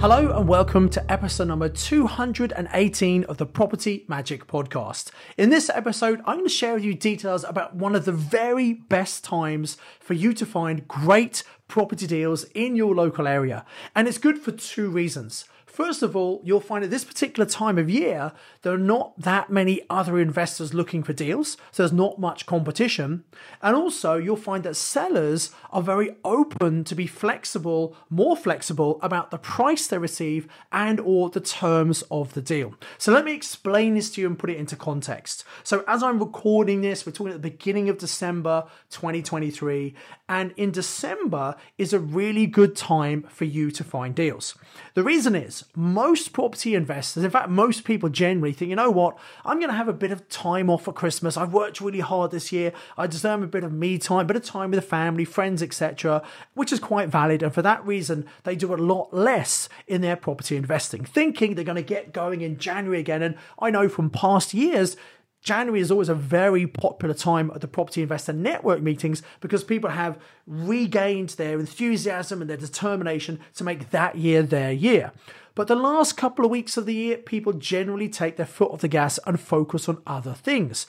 Hello and welcome to episode number 218 of the Property Magic Podcast. In this episode, I'm going to share with you details about one of the very best times for you to find great property deals in your local area. And it's good for two reasons. First of all, you'll find at this particular time of year, there are not that many other investors looking for deals, so there's not much competition. And also, you'll find that sellers are very open to be flexible, more flexible about the price they receive and or the terms of the deal. So let me explain this to you and put it into context. So as I'm recording this, we're talking at the beginning of December 2023, and in December is a really good time for you to find deals. The reason is most property investors, in fact, most people generally think, you know what, I'm going to have a bit of time off for Christmas. I've worked really hard this year. I deserve a bit of me time, a bit of time with the family, friends, etc., which is quite valid. And for that reason, they do a lot less in their property investing, thinking they're going to get going in January again. And I know from past years, January is always a very popular time at the property investor network meetings because people have regained their enthusiasm and their determination to make that year their year. But the last couple of weeks of the year, people generally take their foot off the gas and focus on other things.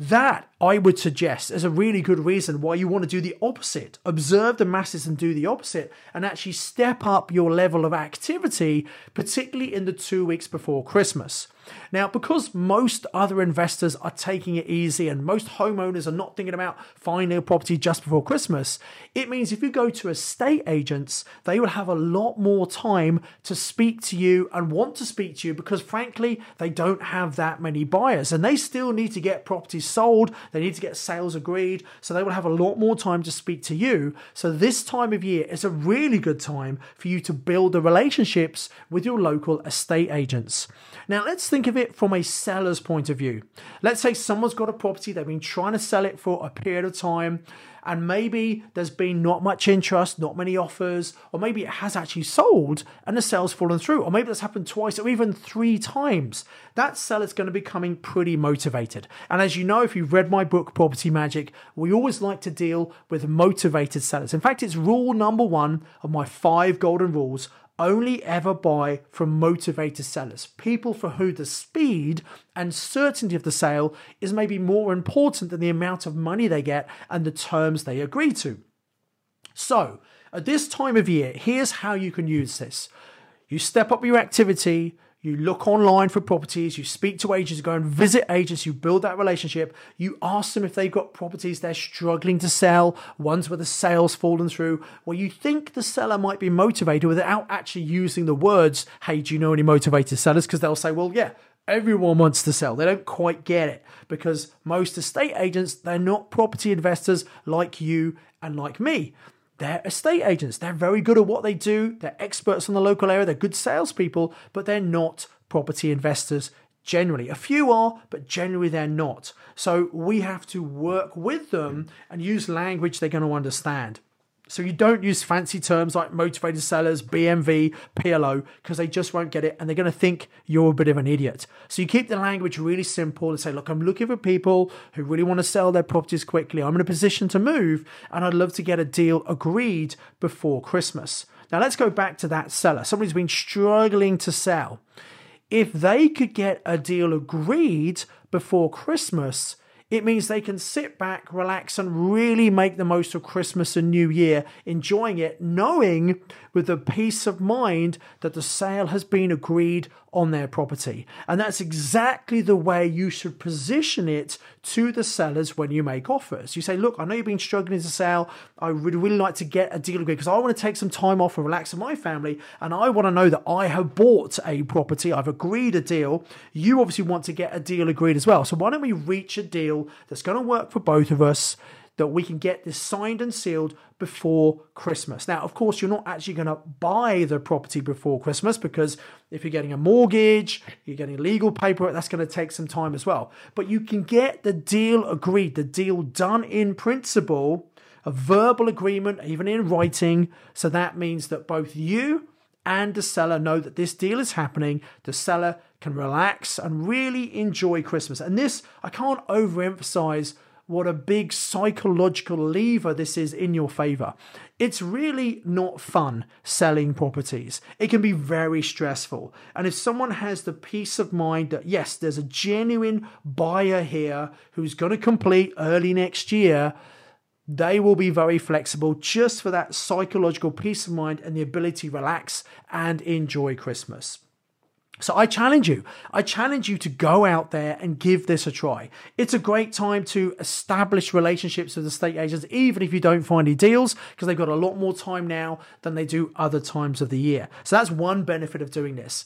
That I would suggest is a really good reason why you want to do the opposite. Observe the masses and do the opposite, and actually step up your level of activity, particularly in the two weeks before Christmas. Now, because most other investors are taking it easy and most homeowners are not thinking about finding a property just before Christmas, it means if you go to estate agents, they will have a lot more time to speak to you and want to speak to you because, frankly, they don't have that many buyers and they still need to get properties sold, they need to get sales agreed, so they will have a lot more time to speak to you. So, this time of year is a really good time for you to build the relationships with your local estate agents. Now, let's think of it from a seller's point of view. Let's say someone's got a property, they've been trying to sell it for a period of time, and maybe there's been not much interest, not many offers, or maybe it has actually sold and the sale's fallen through, or maybe that's happened twice or even three times. That seller's going to be coming pretty motivated. And as you know, if you've read my book, Property Magic, we always like to deal with motivated sellers. In fact, it's rule number one of my five golden rules only ever buy from motivated sellers, people for who the speed and certainty of the sale is maybe more important than the amount of money they get and the terms they agree to. So, at this time of year, here's how you can use this. You step up your activity, you look online for properties, you speak to agents, go and visit agents, you build that relationship, you ask them if they've got properties they're struggling to sell, ones where the sales fallen through, where you think the seller might be motivated without actually using the words, hey, do you know any motivated sellers? Because they'll say, well, yeah, everyone wants to sell. They don't quite get it because most estate agents, they're not property investors like you and like me. They're estate agents. They're very good at what they do. They're experts in the local area. They're good salespeople, but they're not property investors generally. A few are, but generally they're not. So we have to work with them and use language they're going to understand. So you don't use fancy terms like motivated sellers, BMV, PLO, because they just won't get it and they're going to think you're a bit of an idiot. So you keep the language really simple and say, look, I'm looking for people who really want to sell their properties quickly. I'm in a position to move and I'd love to get a deal agreed before Christmas. Now let's go back to that seller. Somebody's been struggling to sell. If they could get a deal agreed before Christmas, it means they can sit back, relax, and really make the most of Christmas and New Year, enjoying it, knowing with the peace of mind that the sale has been agreed on their property. And that's exactly the way you should position it to the sellers when you make offers. You say, Look, I know you've been struggling to sell. I would really like to get a deal agreed because I want to take some time off and relax with my family. And I want to know that I have bought a property, I've agreed a deal. You obviously want to get a deal agreed as well. So why don't we reach a deal that's going to work for both of us? that we can get this signed and sealed before Christmas. Now, of course, you're not actually going to buy the property before Christmas because if you're getting a mortgage, you're getting legal paperwork, that's going to take some time as well. But you can get the deal agreed, the deal done in principle, a verbal agreement, even in writing. So that means that both you and the seller know that this deal is happening. The seller can relax and really enjoy Christmas. And this, I can't overemphasize what a big psychological lever this is in your favor. It's really not fun selling properties. It can be very stressful. And if someone has the peace of mind that, yes, there's a genuine buyer here who's going to complete early next year, they will be very flexible just for that psychological peace of mind and the ability to relax and enjoy Christmas. So I challenge you. I challenge you to go out there and give this a try. It's a great time to establish relationships with the estate agents, even if you don't find any deals, because they've got a lot more time now than they do other times of the year. So that's one benefit of doing this.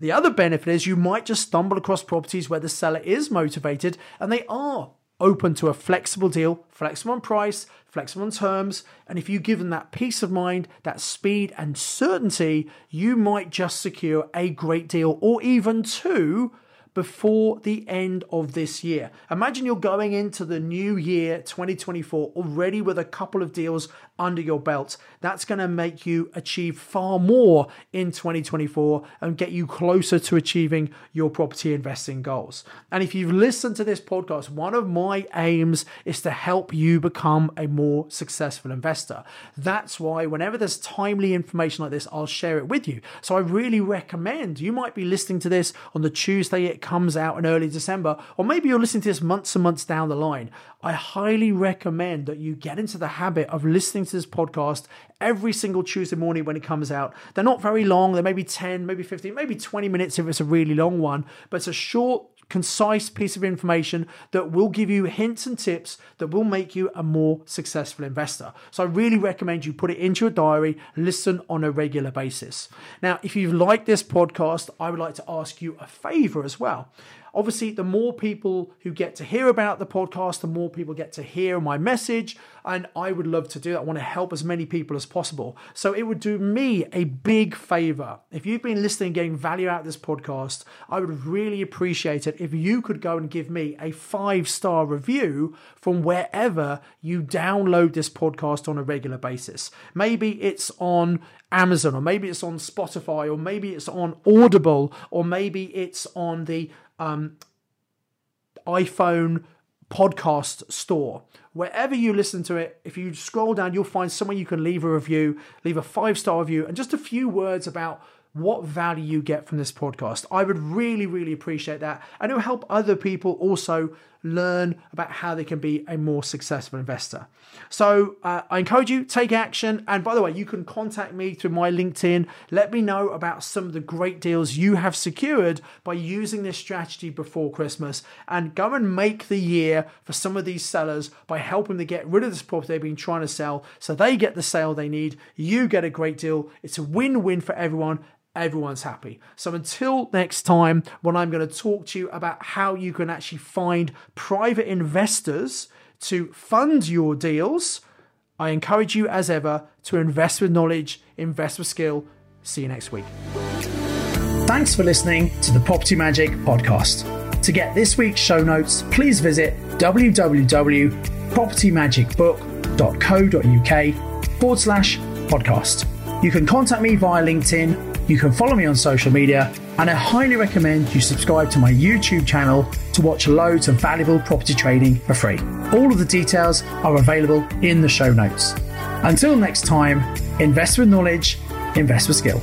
The other benefit is you might just stumble across properties where the seller is motivated and they are open to a flexible deal, flexible on price, flexible on terms. And if you give them that peace of mind, that speed and certainty, you might just secure a great deal or even two before the end of this year. Imagine you're going into the new year 2024 already with a couple of deals under your belt. That's going to make you achieve far more in 2024 and get you closer to achieving your property investing goals. And if you've listened to this podcast, one of my aims is to help you become a more successful investor. That's why whenever there's timely information like this, I'll share it with you. So I really recommend you might be listening to this on the Tuesday it comes out in early December, or maybe you're listening to this months and months down the line. I highly recommend that you get into the habit of listening to this podcast every single Tuesday morning when it comes out. They're not very long, they're maybe 10, maybe 15, maybe 20 minutes if it's a really long one, but it's a short, concise piece of information that will give you hints and tips that will make you a more successful investor. So I really recommend you put it into your diary, listen on a regular basis. Now, if you've liked this podcast, I would like to ask you a favor as well. Obviously, the more people who get to hear about the podcast, the more people get to hear my message. And I would love to do that. I want to help as many people as possible. So it would do me a big favor. If you've been listening, getting value out of this podcast, I would really appreciate it if you could go and give me a five star review from wherever you download this podcast on a regular basis. Maybe it's on Amazon, or maybe it's on Spotify, or maybe it's on Audible, or maybe it's on the um, iPhone podcast store. Wherever you listen to it, if you scroll down, you'll find somewhere you can leave a review, leave a five star review, and just a few words about what value you get from this podcast. I would really, really appreciate that. And it will help other people also learn about how they can be a more successful investor. So uh, I encourage you take action. And by the way, you can contact me through my LinkedIn. Let me know about some of the great deals you have secured by using this strategy before Christmas, and go and make the year for some of these sellers by helping them get rid of this property they've been trying to sell, so they get the sale they need. You get a great deal. It's a win-win for everyone everyone's happy. So until next time, when I'm going to talk to you about how you can actually find private investors to fund your deals, I encourage you as ever to invest with knowledge, invest with skill. See you next week. Thanks for listening to the Property Magic podcast. To get this week's show notes, please visit www.propertymagicbook.co.uk forward slash podcast. You can contact me via LinkedIn you can follow me on social media, and I highly recommend you subscribe to my YouTube channel to watch loads of valuable property trading for free. All of the details are available in the show notes. Until next time, invest with knowledge, invest with skill.